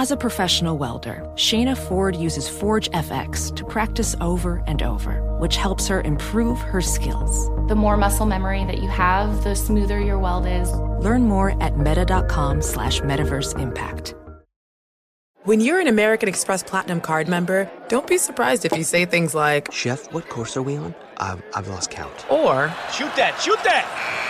As a professional welder, Shayna Ford uses ForgeFX to practice over and over, which helps her improve her skills. The more muscle memory that you have, the smoother your weld is. Learn more at meta.com slash metaverse impact. When you're an American Express Platinum card member, don't be surprised if you say things like, Chef, what course are we on? I've, I've lost count. or, Shoot that, shoot that!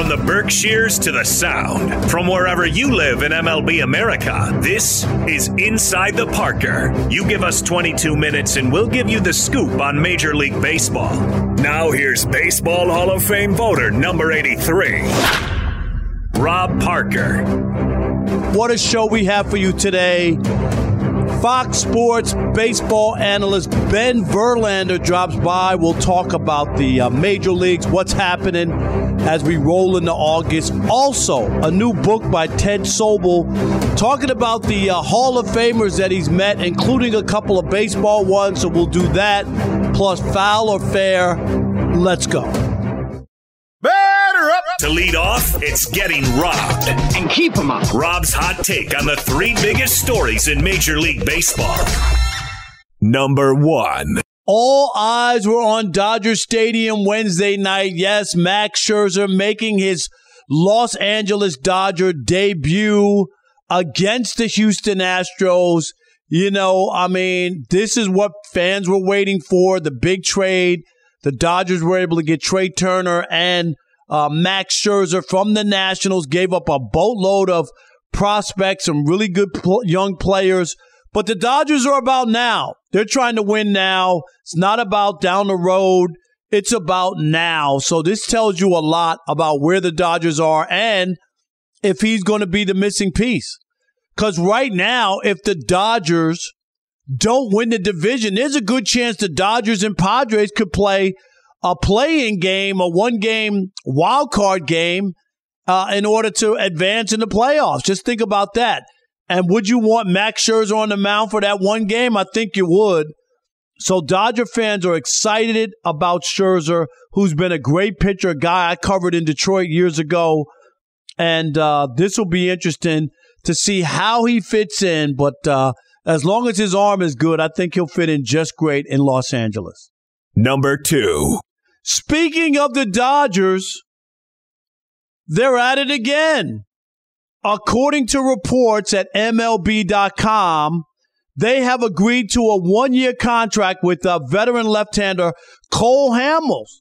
From the Berkshires to the Sound, from wherever you live in MLB America, this is Inside the Parker. You give us 22 minutes and we'll give you the scoop on Major League Baseball. Now here's Baseball Hall of Fame voter number 83, Rob Parker. What a show we have for you today. Fox Sports baseball analyst Ben Verlander drops by. We'll talk about the uh, major leagues, what's happening as we roll into August. Also, a new book by Ted Sobel talking about the uh, Hall of Famers that he's met, including a couple of baseball ones. So we'll do that, plus foul or fair. Let's go. Batter up! To lead off, it's getting robbed. And keep him up. Rob's hot take on the three biggest stories in Major League Baseball. Number one. All eyes were on Dodger Stadium Wednesday night. Yes, Max Scherzer making his Los Angeles Dodger debut against the Houston Astros. You know, I mean, this is what fans were waiting for the big trade. The Dodgers were able to get Trea Turner and uh, Max Scherzer from the Nationals, gave up a boatload of prospects, some really good pl- young players. But the Dodgers are about now. They're trying to win now. It's not about down the road. It's about now. So this tells you a lot about where the Dodgers are and if he's going to be the missing piece. Because right now, if the Dodgers don't win the division, there's a good chance the Dodgers and Padres could play a playing game, a one game wild card game uh, in order to advance in the playoffs. Just think about that. And would you want Max Scherzer on the mound for that one game? I think you would. So Dodger fans are excited about Scherzer, who's been a great pitcher, a guy I covered in Detroit years ago. And uh, this will be interesting to see how he fits in. But uh, as long as his arm is good, I think he'll fit in just great in Los Angeles. Number two. Speaking of the Dodgers, they're at it again. According to reports at MLB.com, they have agreed to a one year contract with uh, veteran left hander Cole Hamels.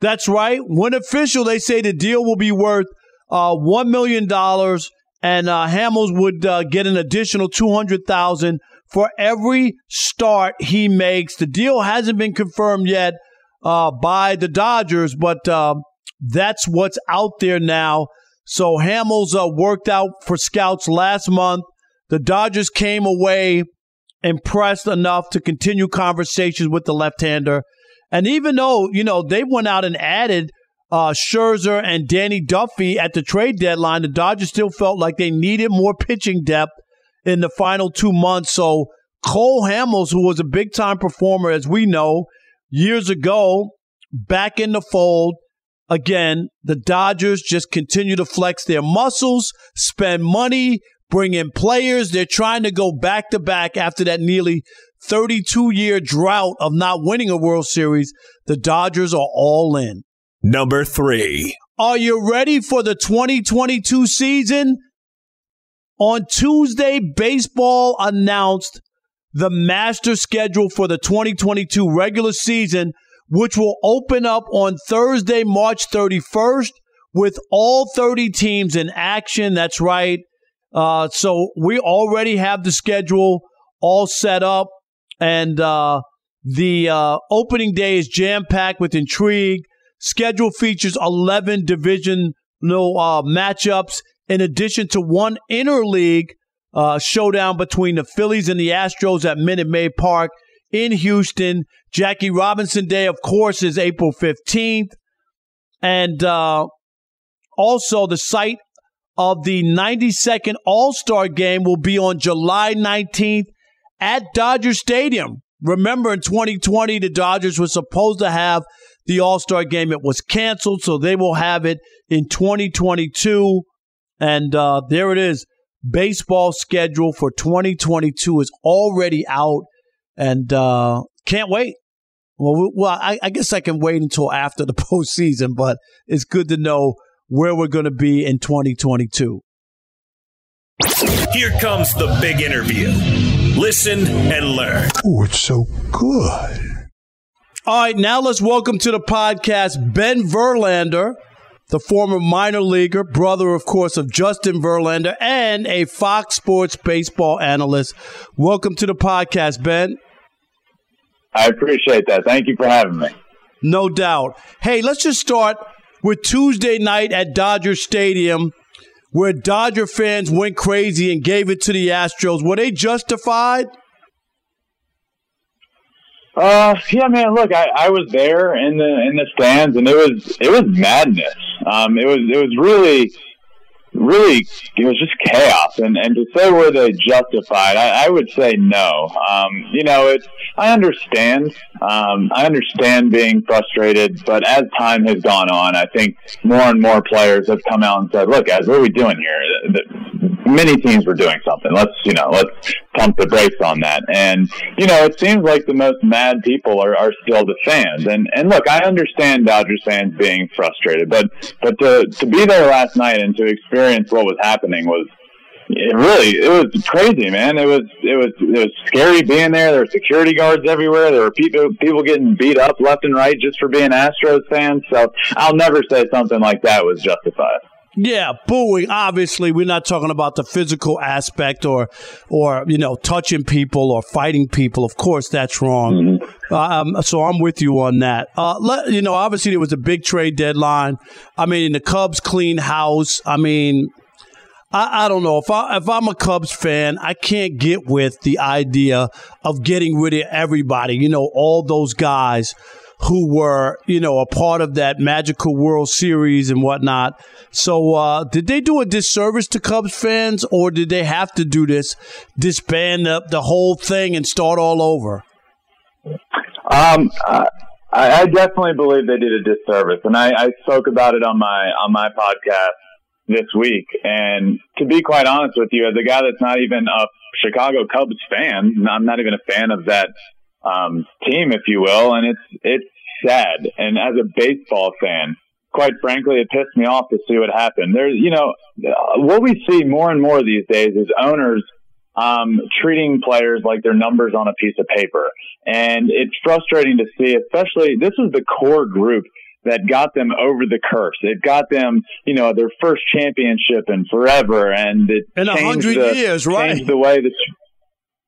That's right. When official, they say the deal will be worth uh, $1 million, and uh, Hamels would uh, get an additional 200000 for every start he makes. The deal hasn't been confirmed yet uh, by the Dodgers, but uh, That's what's out there now. So Hamels uh, worked out for scouts last month. The Dodgers came away impressed enough to continue conversations with the left-hander. And even though, you know, they went out and added uh, Scherzer and Danny Duffy at the trade deadline, the Dodgers still felt like they needed more pitching depth in the final two months. So Cole Hamels, who was a big time performer, as we know, years ago, back in the fold. Again, the Dodgers just continue to flex their muscles, spend money, bring in players. They're trying to go back to back after that nearly 32 year drought of not winning a World Series. The Dodgers are all in. Number three. Are you ready for the 2022 season? On Tuesday, baseball announced the master schedule for the 2022 regular season, which will open up on Thursday, March 31st, with all 30 teams in action. That's right. Uh, so we already have the schedule all set up, and uh, the uh, opening day is jam packed with intrigue. Schedule features 11 divisional uh, matchups, in addition to one interleague uh, showdown between the Phillies and the Astros at Minute Maid Park in Houston. Jackie Robinson Day, of course, is April 15th. And uh, also, the site of the 92nd All Star game will be on July 19th at Dodger Stadium. Remember, in 2020, the Dodgers were supposed to have the All Star game. It was canceled, so they will have it in 2022. And uh, there it is. Baseball schedule for 2022 is already out, and uh, can't wait. Well, well, I, I guess I can wait until after the postseason, but it's good to know where we're going to be in 2022. Here comes the big interview. Listen and learn. Oh, it's so good. All right, now let's welcome to the podcast Ben Verlander, the former minor leaguer, brother, of course, of Justin Verlander, and a Fox Sports baseball analyst. Welcome to the podcast, Ben. I appreciate that. Thank you for having me. No doubt. Hey, let's just start with Tuesday night at Dodger Stadium, where Dodger fans went crazy and gave it to the Astros. Were they justified? Uh, yeah, man. Look, I, I was there in the in the stands, and it was it was madness. Um, it was it was really really it was just chaos. And and to say were they justified I, I would say no. Um, you know it I understand. Um, I understand being frustrated but as time has gone on I think more and more players have come out and said look guys what are we doing here? The, the, many teams were doing something. Let's you know let's pump the brakes on that and you know it seems like the most mad people are, are still the fans and and look I understand Dodgers fans being frustrated but but to to be there last night and to experience what was happening was it really it was crazy, man. It was it was it was scary being there. There were security guards everywhere. There were people people getting beat up left and right just for being Astros fans. So I'll never say something like that was justified. Yeah, booing. Obviously, we're not talking about the physical aspect or, or you know, touching people or fighting people. Of course, that's wrong. Mm-hmm. Um, so I'm with you on that. Uh, let, you know, obviously there was a big trade deadline. I mean, the Cubs clean house. I mean, I, I don't know if I if I'm a Cubs fan, I can't get with the idea of getting rid of everybody. You know, all those guys who were, you know, a part of that magical World Series and whatnot. So, uh, did they do a disservice to Cubs fans, or did they have to do this, disband the, the whole thing and start all over? Um, I, I definitely believe they did a disservice, and I, I spoke about it on my on my podcast this week. And to be quite honest with you, as a guy that's not even a Chicago Cubs fan, I'm not even a fan of that um, team, if you will. And it's, it's sad. And as a baseball fan, quite frankly, it pissed me off to see what happened. There's, you know, what we see more and more these days is owners um, treating players like they're numbers on a piece of paper. And it's frustrating to see, especially this is the core group that got them over the curse. It got them, you know, their first championship in forever, and it in a hundred years, right? Changed the way that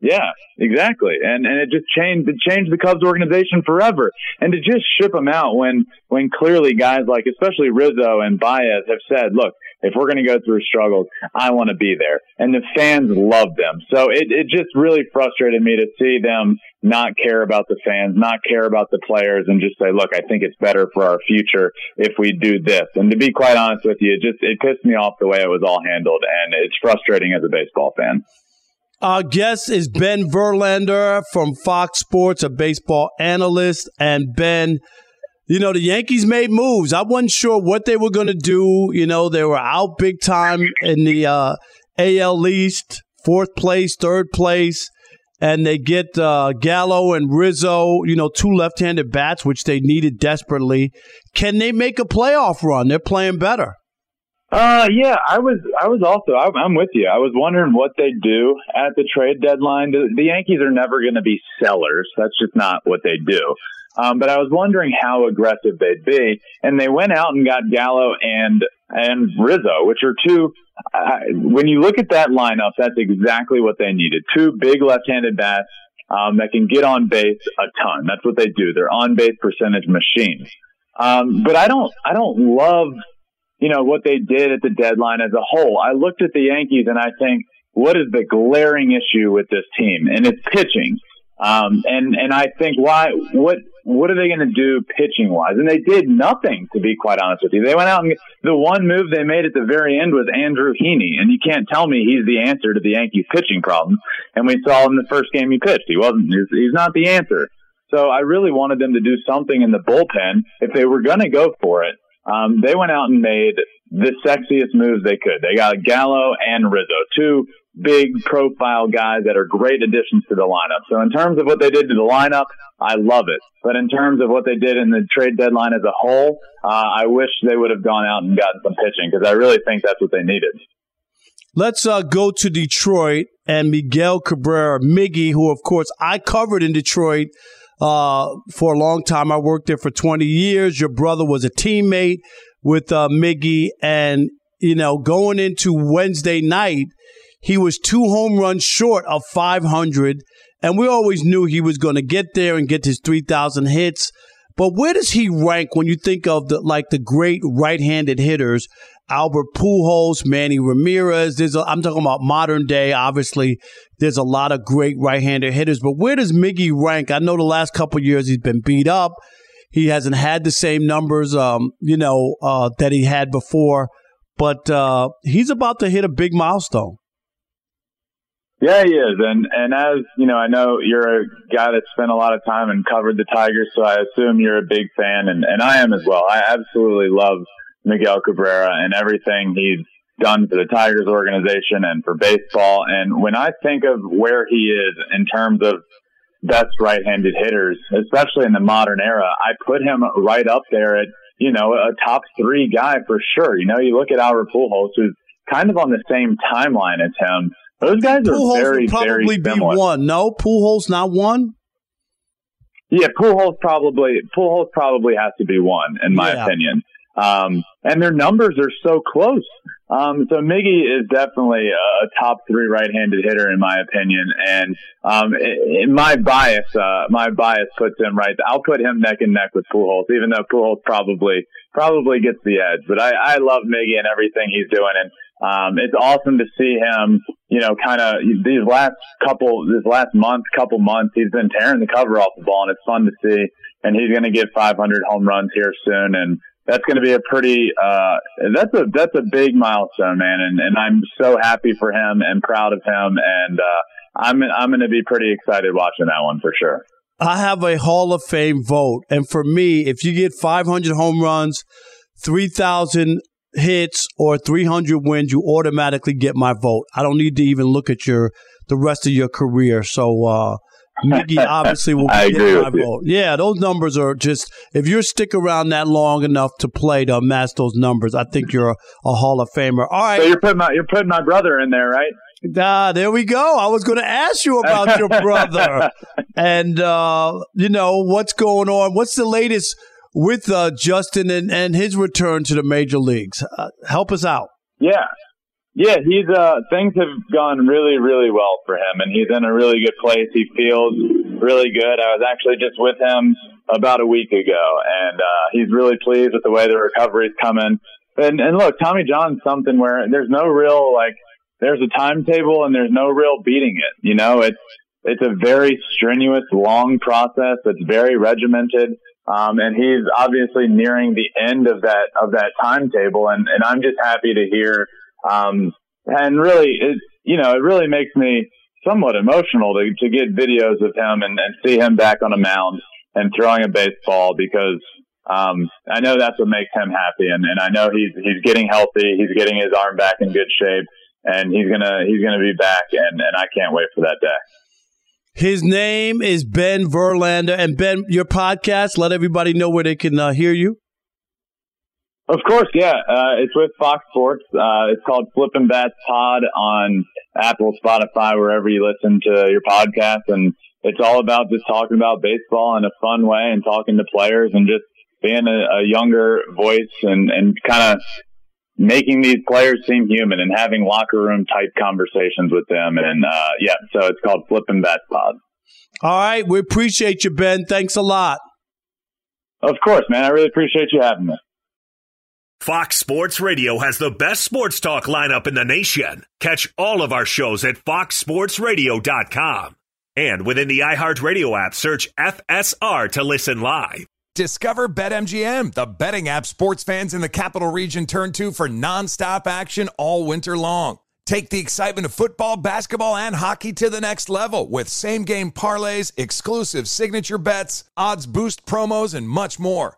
Yeah, exactly. And and it just changed it changed the Cubs organization forever. And to just ship them out when when clearly guys like especially Rizzo and Baez have said, look, if we're going to go through struggles, I want to be there. And the fans love them. So it, it just really frustrated me to see them not care about the fans, not care about the players and just say, look, I think it's better for our future if we do this. And to be quite honest with you, it just, it pissed me off the way it was all handled. And it's frustrating as a baseball fan. Our guest is Ben Verlander from Fox Sports, a baseball analyst. And Ben, you know, the Yankees made moves. I wasn't sure what they were going to do. You know, they were out big time in the uh, AL East, fourth place, third place. And they get uh, Gallo and Rizzo, you know, two left handed bats, which they needed desperately. Can they make a playoff run? They're playing better. Uh, yeah, I was, I was also, I, I'm with you. I was wondering what they do at the trade deadline. The, the Yankees are never going to be sellers. That's just not what they do. Um, but I was wondering how aggressive they'd be, and they went out and got Gallo and and Rizzo, which are two. When you look at that lineup, that's exactly what they needed: two big left-handed bats um, that can get on base a ton. That's what they do. They're on base percentage machines. Um, but I don't, I don't love, you know, what they did at the deadline as a whole. I looked at the Yankees and I think, what is the glaring issue with this team? And it's pitching. Um, and, and I think why, what, what are they going to do pitching wise? And they did nothing, to be quite honest with you. They went out and the one move they made at the very end was Andrew Heaney. And you can't tell me he's the answer to the Yankees pitching problem. And we saw in the first game he pitched. He wasn't, he's not the answer. So I really wanted them to do something in the bullpen if they were going to go for it. Um, they went out and made the sexiest moves they could. They got Gallo and Rizzo, two big profile guys that are great additions to the lineup. So in terms of what they did to the lineup, I love it. But in terms of what they did in the trade deadline as a whole, uh, I wish they would have gone out and gotten some pitching because I really think that's what they needed. Let's uh, go to Detroit and Miguel Cabrera, Miggy, who of course I covered in Detroit uh, for a long time. I worked there for 20 years. Your brother was a teammate with uh, Miggy, and you know, going into Wednesday night, he was two home runs short of 500, and we always knew he was going to get there and get his 3,000 hits. But where does he rank when you think of the like the great right-handed hitters? Albert Pujols, Manny Ramirez. There's a, I'm talking about modern day. Obviously, there's a lot of great right-handed hitters. But where does Miggy rank? I know the last couple years he's been beat up. He hasn't had the same numbers, um, you know, uh, that he had before. But uh, he's about to hit a big milestone. Yeah, he is. And, and as, you know, I know you're a guy that spent a lot of time and covered the Tigers, so I assume you're a big fan and, and I am as well. I absolutely love Miguel Cabrera and everything he's done for the Tigers organization and for baseball. And when I think of where he is in terms of best right-handed hitters, especially in the modern era, I put him right up there at, you know, a top three guy for sure. You know, you look at Albert Pujols, who's kind of on the same timeline as him those guys Pujols are very, very similar. be one. No, Pujols not one. Yeah, Pujols probably Pujols probably has to be one in my Yeah. opinion. Um, and their numbers are so close. Um, so Miggy is definitely a top three right-handed hitter in my opinion. And, um, in my bias, uh, my bias puts him right. I'll put him neck and neck with Pujols, even though Pujols probably, probably gets the edge. But I, I love Miggy and everything he's doing. And, um, it's awesome to see him, you know, kind of these last couple, this last month, couple months, he's been tearing the cover off the ball and it's fun to see. And he's going to get 500 home runs here soon. And that's going to be a pretty, uh, that's a, that's a big milestone, man. And, and I'm so happy for him and proud of him. And, uh, I'm, I'm going to be pretty excited watching that one for sure. I have a Hall of Fame vote, and for me, if you get 500 home runs, 3,000 hits, or 300 wins, you automatically get my vote. I don't need to even look at your the rest of your career. So, uh, Miggy obviously will be I getting agree my with you. vote. Yeah, those numbers are just if you stick around that long enough to play to amass those numbers, I think you're a, a Hall of Famer. All right. So you're putting my, you're putting my brother in there, right? Ah, there we go. I was going to ask you about your brother, and uh, you know what's going on. What's the latest with uh, Justin and, and his return to the major leagues? Uh, help us out. Yeah. Yeah, he's uh things have gone really, really well for him and he's in a really good place. He feels really good. I was actually just with him about a week ago and uh he's really pleased with the way the recovery's coming. And and look, Tommy John's something where there's no real like there's a timetable and there's no real beating it. You know, it's it's a very strenuous, long process that's very regimented. Um, and he's obviously nearing the end of that of that timetable and, and I'm just happy to hear um, and really, it, you know, it really makes me somewhat emotional to, to get videos of him and, and see him back on a mound and throwing a baseball because um, I know that's what makes him happy, and, and I know he's he's getting healthy, he's getting his arm back in good shape, and he's gonna he's gonna be back, and, and I can't wait for that day. His name is Ben Verlander, and Ben, your podcast. Let everybody know where they can uh, hear you. Of course, yeah. Uh, it's with Fox Sports. Uh, it's called Flippin' Bats Pod on Apple, Spotify, wherever you listen to your podcast. And it's all about just talking about baseball in a fun way and talking to players and just being a, a younger voice and, and kind of making these players seem human and having locker room type conversations with them. And, uh, yeah, so it's called Flippin' Bats Pod. All right. We appreciate you, Ben. Thanks a lot. Of course, man. I really appreciate you having me. Fox Sports Radio has the best sports talk lineup in the nation. Catch all of our shows at foxsportsradio.com. And within the iHeartRadio app, search FSR to listen live. Discover BetMGM, the betting app sports fans in the capital region turn to for nonstop action all winter long. Take the excitement of football, basketball, and hockey to the next level with same game parlays, exclusive signature bets, odds boost promos, and much more.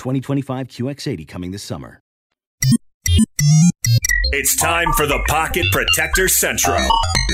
2025 QX80 coming this summer. It's time for the Pocket Protector Central.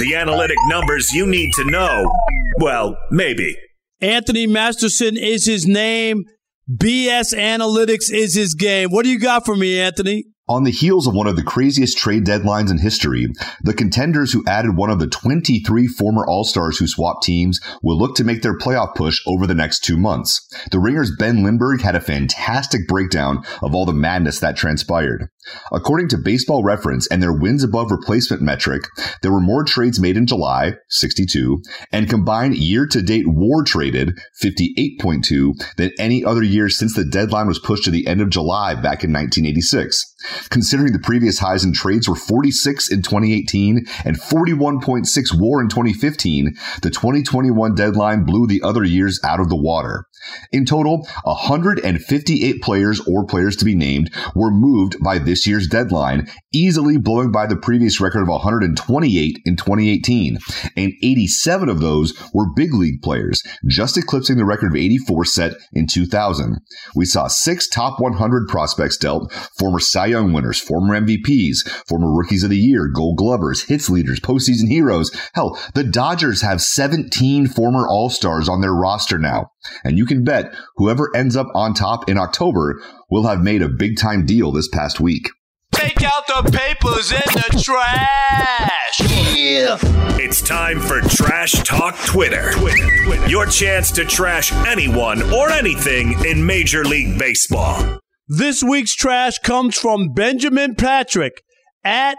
The analytic numbers you need to know. Well, maybe. Anthony Masterson is his name. BS Analytics is his game. What do you got for me, Anthony? On the heels of one of the craziest trade deadlines in history, the contenders who added one of the 23 former All Stars who swapped teams will look to make their playoff push over the next two months. The Ringer's Ben Lindbergh had a fantastic breakdown of all the madness that transpired. According to Baseball Reference and their wins above replacement metric, there were more trades made in July, 62, and combined year to date war traded, 58.2, than any other year since the deadline was pushed to the end of July back in 1986. Considering the previous highs in trades were 46 in 2018 and 41.6 war in 2015, the 2021 deadline blew the other years out of the water. In total, 158 players or players to be named were moved by this year's deadline, easily blowing by the previous record of 128 in 2018. And 87 of those were big league players, just eclipsing the record of 84 set in 2000. We saw six top 100 prospects dealt, former Cy Young winners, former MVPs, former Rookies of the Year, Gold Glovers, hits leaders, postseason heroes. Hell, the Dodgers have 17 former All Stars on their roster now. And you can bet whoever ends up on top in October will have made a big time deal this past week. Take out the papers in the trash. Yeah. It's time for Trash Talk Twitter. Twitter, Twitter. Your chance to trash anyone or anything in Major League Baseball. This week's trash comes from Benjamin Patrick at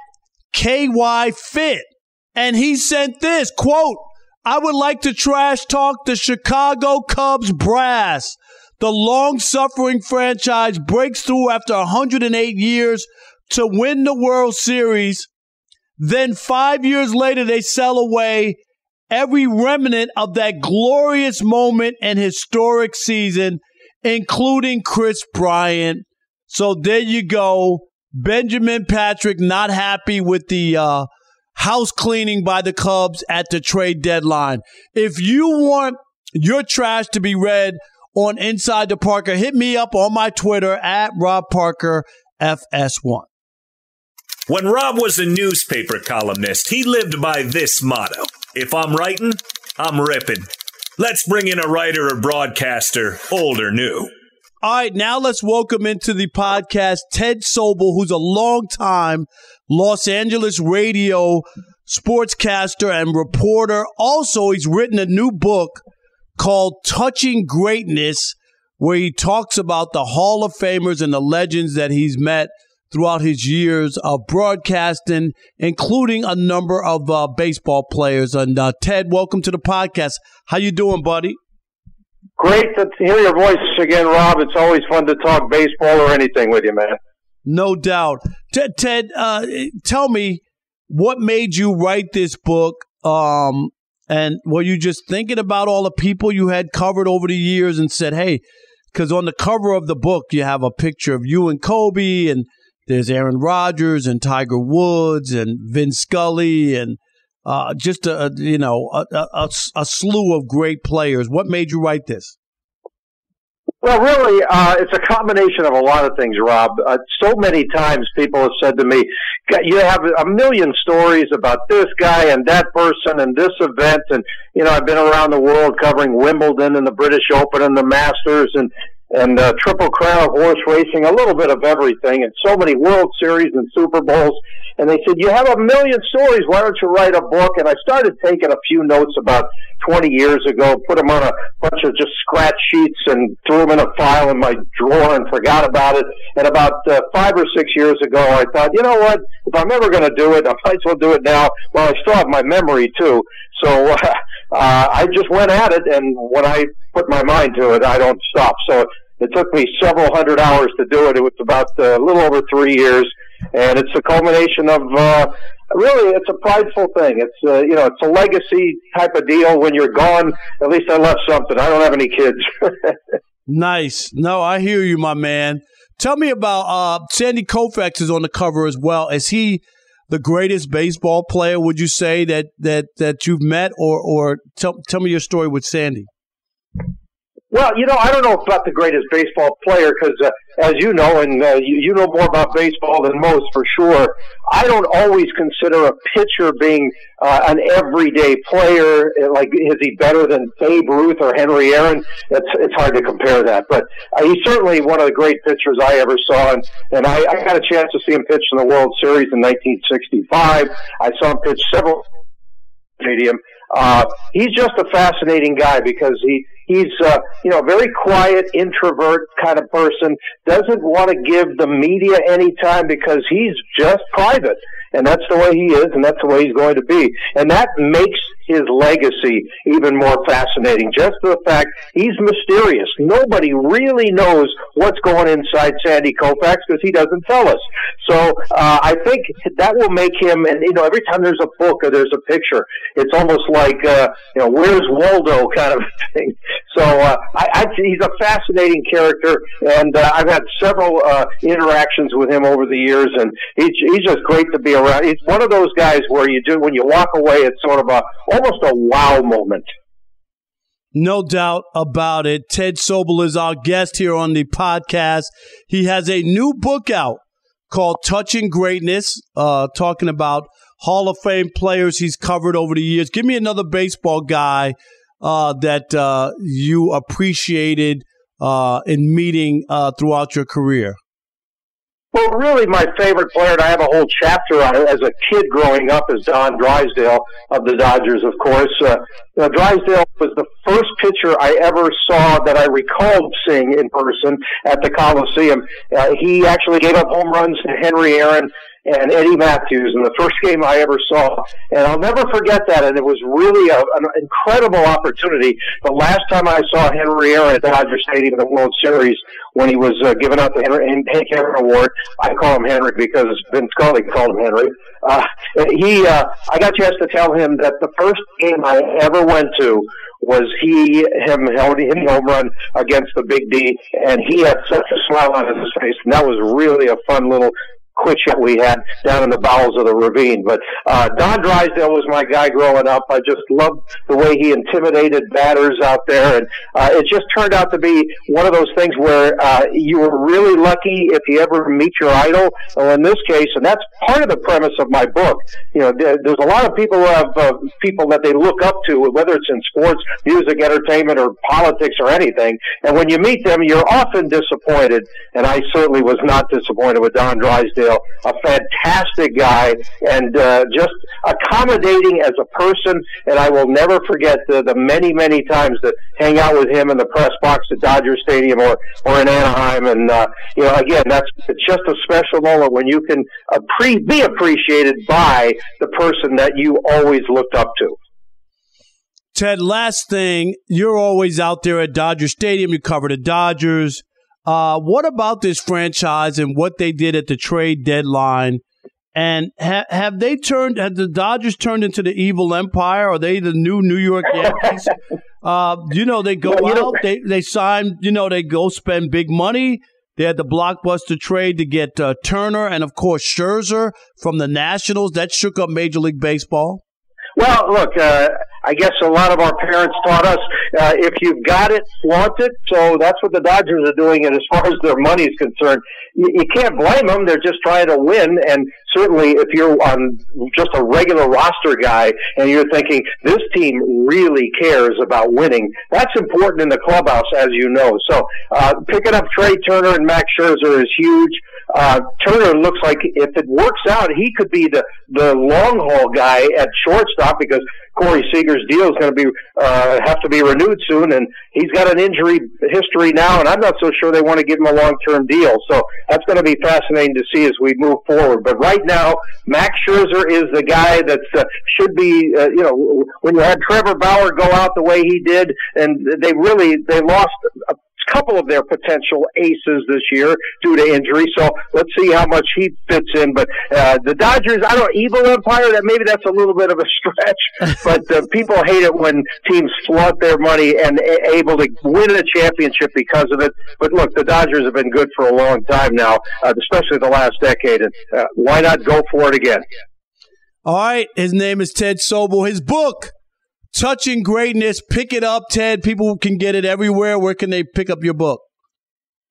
KY Fit. And he sent this quote, I would like to trash talk the Chicago Cubs brass. The long suffering franchise breaks through after 108 years to win the World Series. Then five years later, they sell away every remnant of that glorious moment and historic season, including Kris Bryant. So there you go. Benjamin Patrick not happy with the uh, house cleaning by the Cubs at the trade deadline. If you want your trash to be read on Inside the Parker, hit me up on my Twitter at Rob Parker FS1. When Rob was a newspaper columnist, he lived by this motto If I'm writing, I'm ripping. Let's bring in a writer or broadcaster, old or new. All right, now let's welcome into the podcast Ted Sobel, who's a long-time Los Angeles radio sportscaster and reporter. Also, he's written a new book called Touching Greatness, where he talks about the Hall of Famers and the legends that he's met throughout his years of broadcasting, including a number of uh, baseball players. And uh, Ted, welcome to the podcast. How you doing, buddy? Great to hear your voice again, Rob. It's always fun to talk baseball or anything with you, man. No doubt. Ted, Ted uh, tell me what made you write this book? Um, and were you just thinking about all the people you had covered over the years and said, hey, because on the cover of the book, you have a picture of you and Kobe and there's Aaron Rodgers and Tiger Woods and Vin Scully and uh, just a, you know a, a, a, slew of great players. What made you write this? Well, really, uh, it's a combination of a lot of things, Rob. Uh, so many times people have said to me, "You have a million stories about this guy and that person and this event." And you know, I've been around the world covering Wimbledon and the British Open and the Masters and and uh, Triple Crown horse racing, a little bit of everything, and so many World Series and Super Bowls. And they said, "You have a million stories. Why don't you write a book?" And I started taking a few notes about 20 years ago, put them on a bunch of just scratch sheets, and threw them in a file in my drawer and forgot about it. And about uh, five or six years ago, I thought, you know what? If I'm ever going to do it, I might as well do it now. Well, I still have my memory too, so uh, uh, I just went at it. And when I put my mind to it, I don't stop. So it took me several hundred hours to do it. It was about uh, a little over three years, and it's a culmination of uh, really it's a prideful thing. It's uh, you know it's a legacy type of deal. When you're gone, at least I left something. I don't have any kids. nice. No, I hear you, my man. Tell me about uh, Sandy Koufax is on the cover as well. Is he the greatest baseball player? Would you say that that that you've met, or or tell tell me your story with Sandy? Well, you know, I don't know about the greatest baseball player because, uh, as you know, and uh, you, you know more about baseball than most for sure. I don't always consider a pitcher being uh, an everyday player. Like, is he better than Babe Ruth or Henry Aaron? It's it's hard to compare that, but uh, he's certainly one of the great pitchers I ever saw, and and I, I got a chance to see him pitch in the World Series in 1965. I saw him pitch several stadium. Uh, he's just a fascinating guy because he he's uh, you know a very quiet introvert kind of person. Doesn't want to give the media any time because he's just private and that's the way he is, and that's the way he's going to be. And that makes his legacy even more fascinating. Just the fact he's mysterious. Nobody really knows what's going inside Sandy Koufax because he doesn't tell us. So uh, I think that will make him. And you know, every time there's a book or there's a picture, it's almost like uh, you know, where's Waldo kind of thing. So uh, I, I, he's a fascinating character, and uh, I've had several uh, interactions with him over the years, and he's he's just great to be around. He's one of those guys where you do when you walk away, it's sort of a almost a wow moment. No doubt about it. Ted Sobel is our guest here on the podcast. He has a new book out called Touching Greatness, uh, talking about Hall of Fame players he's covered over the years. Give me another baseball guy uh, that uh, you appreciated uh, in meeting uh, throughout your career. Well, really, my favorite player, and I have a whole chapter on it as a kid growing up, is Don Drysdale of the Dodgers, of course. Uh, uh, Drysdale was the first pitcher I ever saw that I recalled seeing in person at the Coliseum. Uh, he actually gave up home runs to Henry Aaron and Eddie Mathews in the first game I ever saw. And I'll never forget that. And it was really a, an incredible opportunity. The last time I saw Henry Aaron at Dodger Stadium in the World Series when he was uh, giving out the Henry, Hank Aaron Award, I call him Henry because Vince Scully called him Henry. Uh, he, uh, I got a chance to tell him that the first game I ever went to was he him hitting home run against the Big D, and he had such a smile on his face, and that was really a fun little quit shot we had down in the bowels of the ravine. But uh, Don Drysdale was my guy growing up. I just loved the way he intimidated batters out there, and uh, it just turned out to be one of those things where uh, you were really lucky if you ever meet your idol. Well, in this case, and that's part of the premise of my book. You know, there's a lot of people who have uh, people that they look up to, whether it's in sports, music, entertainment, or politics, or anything. And when you meet them, you're often disappointed. And I certainly was not disappointed with Don Drysdale a fantastic guy and uh, just accommodating as a person. And I will never forget the, the many, many times that hang out with him in the press box at Dodger Stadium or, or in Anaheim. And, uh, you know, again, that's it's just a special moment when you can appre- be appreciated by the person that you always looked up to. Ted, last thing, you're always out there at Dodger Stadium. You cover the Dodgers. Uh, what about this franchise and what they did at the trade deadline? And ha- have they turned? Have the Dodgers turned into the evil empire? Are they the new New York Yankees? uh, you know, they go well, out, they they sign. You know, they go spend big money. They had the blockbuster trade to get uh, Turner and, of course, Scherzer from the Nationals. That shook up Major League Baseball. Well, look, uh, I guess a lot of our parents taught us uh, if you've got it, flaunt it. So that's what the Dodgers are doing. And as far as their money is concerned, you, you can't blame them. They're just trying to win. And certainly, if you're on just a regular roster guy and you're thinking this team really cares about winning, that's important in the clubhouse, as you know. So uh, picking up Trea Turner and Max Scherzer is huge. Uh, Turner looks like if it works out, he could be the the long haul guy at shortstop because Corey Seager's deal is going to be uh, have to be renewed soon, and he's got an injury history now, and I'm not so sure they want to give him a long term deal. So that's going to be fascinating to see as we move forward. But right now, Max Scherzer is the guy that uh, should be. Uh, you know, when you had Trevor Bauer go out the way he did, and they really they lost couple of their potential aces this year due to injury. So let's see how much he fits in. But uh, the Dodgers, I don't know, evil empire. That maybe that's a little bit of a stretch, but uh, people hate it when teams flood their money and a- able to win a championship because of it. But look, the Dodgers have been good for a long time now, uh, especially the last decade. And uh, why not go for it again? All right. His name is Ted Sobel. His book Touching Greatness. Pick it up, Ted. People can get it everywhere. Where can they pick up your book?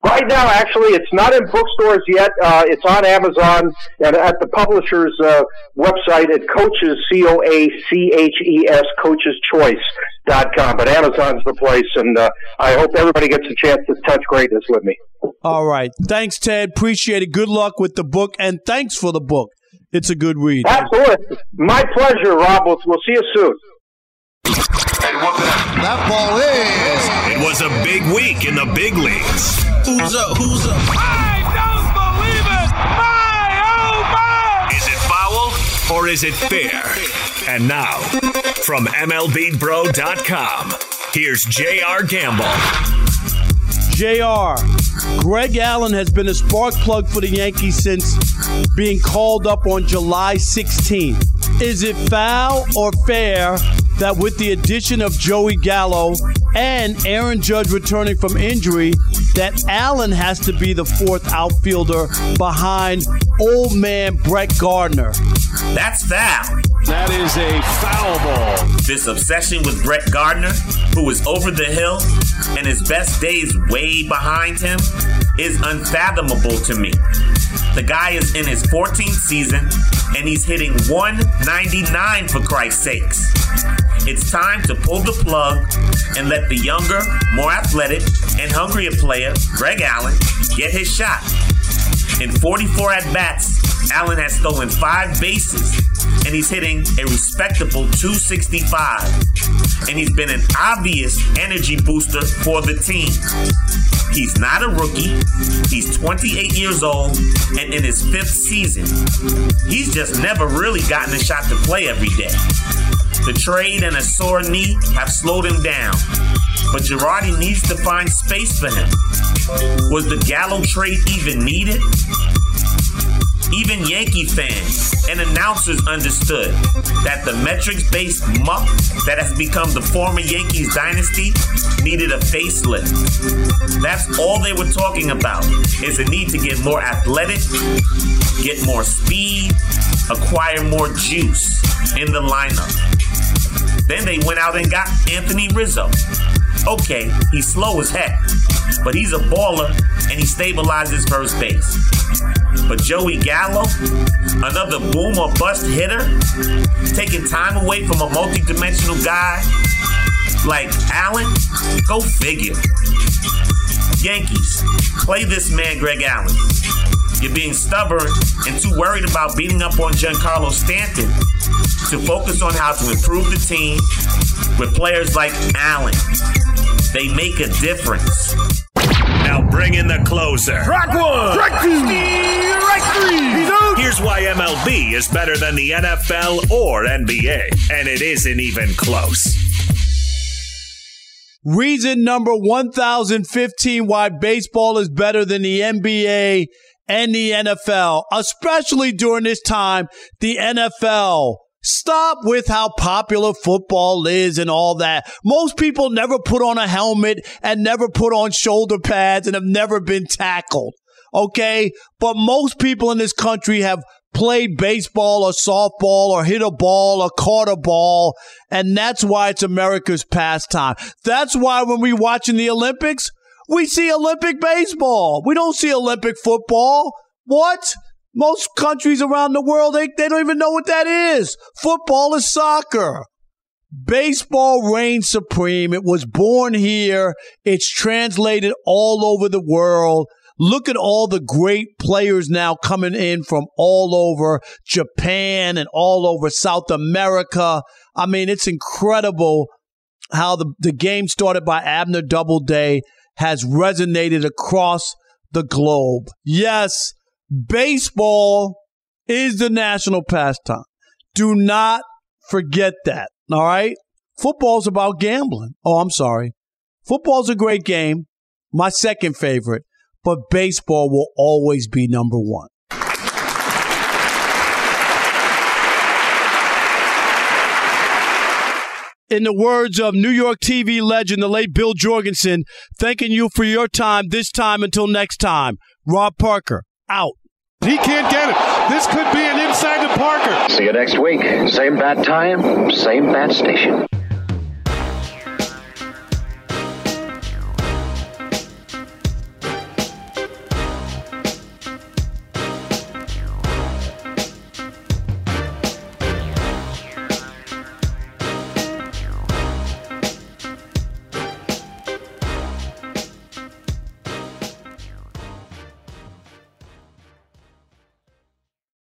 Right now, actually, it's not in bookstores yet. Uh, it's on Amazon and at the publisher's uh, website at Coaches, C O A C H E S, coacheschoice.com. But Amazon's the place, and uh, I hope everybody gets a chance to touch greatness with me. All right. Thanks, Ted. Appreciate it. Good luck with the book, and thanks for the book. It's a good read. Absolutely. My pleasure, Rob. We'll, we'll see you soon. That ball is. It was a big week in the big leagues. Who's up? Who's up? I don't believe it! My oh my! Is it foul or is it fair? And now, from MLBBro.com, here's J.R. Gamble. JR. Greg Allen has been a spark plug for the Yankees since being called up on July 16th. Is it foul or fair that with the addition of Joey Gallo and Aaron Judge returning from injury, that Allen has to be the fourth outfielder behind old man Brett Gardner? That's foul. That is a foul ball. This obsession with Brett Gardner, who is over the hill and his best days way behind him, is unfathomable to me. The guy is in his 14th season and he's hitting 199 for Christ's sakes. It's time to pull the plug and let the younger, more athletic, and hungrier player, Greg Allen, get his shot. In 44 at bats, Allen has stolen five bases and he's hitting a respectable 265. And he's been an obvious energy booster for the team. He's not a rookie. He's 28 years old and in his fifth season. He's just never really gotten a shot to play every day. The trade and a sore knee have slowed him down, but Girardi needs to find space for him. Was the Gallo trade even needed? Even Yankee fans and announcers understood that the metrics based muck that has become the former Yankees dynasty needed a facelift. That's all they were talking about is the need to get more athletic, get more speed, acquire more juice in the lineup. Then they went out and got Anthony Rizzo. Okay, he's slow as heck, but he's a baller and he stabilizes first base. But Joey Gallo, another boom or bust hitter, taking time away from a multi-dimensional guy like Allen, go figure. Yankees, play this man, Greg Allen. You're being stubborn and too worried about beating up on Giancarlo Stanton to focus on how to improve the team with players like Allen. They make a difference. Now bring in the closer. Strike one! Strike two! Strike three! He's out! Here's why MLB is better than the NFL or NBA, and it isn't even close. Reason number 1015 why baseball is better than the NBA and the NFL, especially during this time, the NFL. Stop with how popular football is and all that. Most people never put on a helmet and never put on shoulder pads and have never been tackled. Okay. But most people in this country have played baseball or softball or hit a ball or caught a ball. And that's why it's America's pastime. That's why when we watching the Olympics, we see Olympic baseball. We don't see Olympic football. What? Most countries around the world, they, they don't even know what that is. Football is soccer. Baseball reigns supreme. It was born here. It's translated all over the world. Look at all the great players now coming in from all over Japan and all over South America. I mean, it's incredible how the, the game started by Abner Doubleday has resonated across the globe. Yes, baseball is the national pastime. Do not forget that. All right. Football's about gambling. Oh, I'm sorry. Football's a great game. My second favorite, but baseball will always be number one. In the words of New York TV legend, the late Bill Jorgensen, thanking you for your time this time until next time. Rob Parker, out. He can't get it. This could be an inside to Parker. See you next week. Same bat time, same bat station.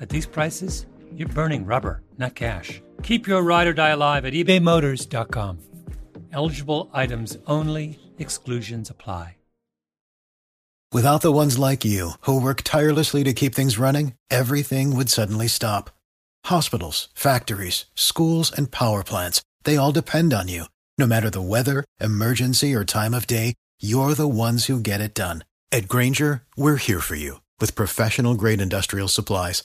at these prices, you're burning rubber, not cash. Keep your ride or die alive at ebaymotors.com. Eligible items only, exclusions apply. Without the ones like you, who work tirelessly to keep things running, everything would suddenly stop. Hospitals, factories, schools, and power plants, they all depend on you. No matter the weather, emergency, or time of day, you're the ones who get it done. At Grainger, we're here for you with professional grade industrial supplies.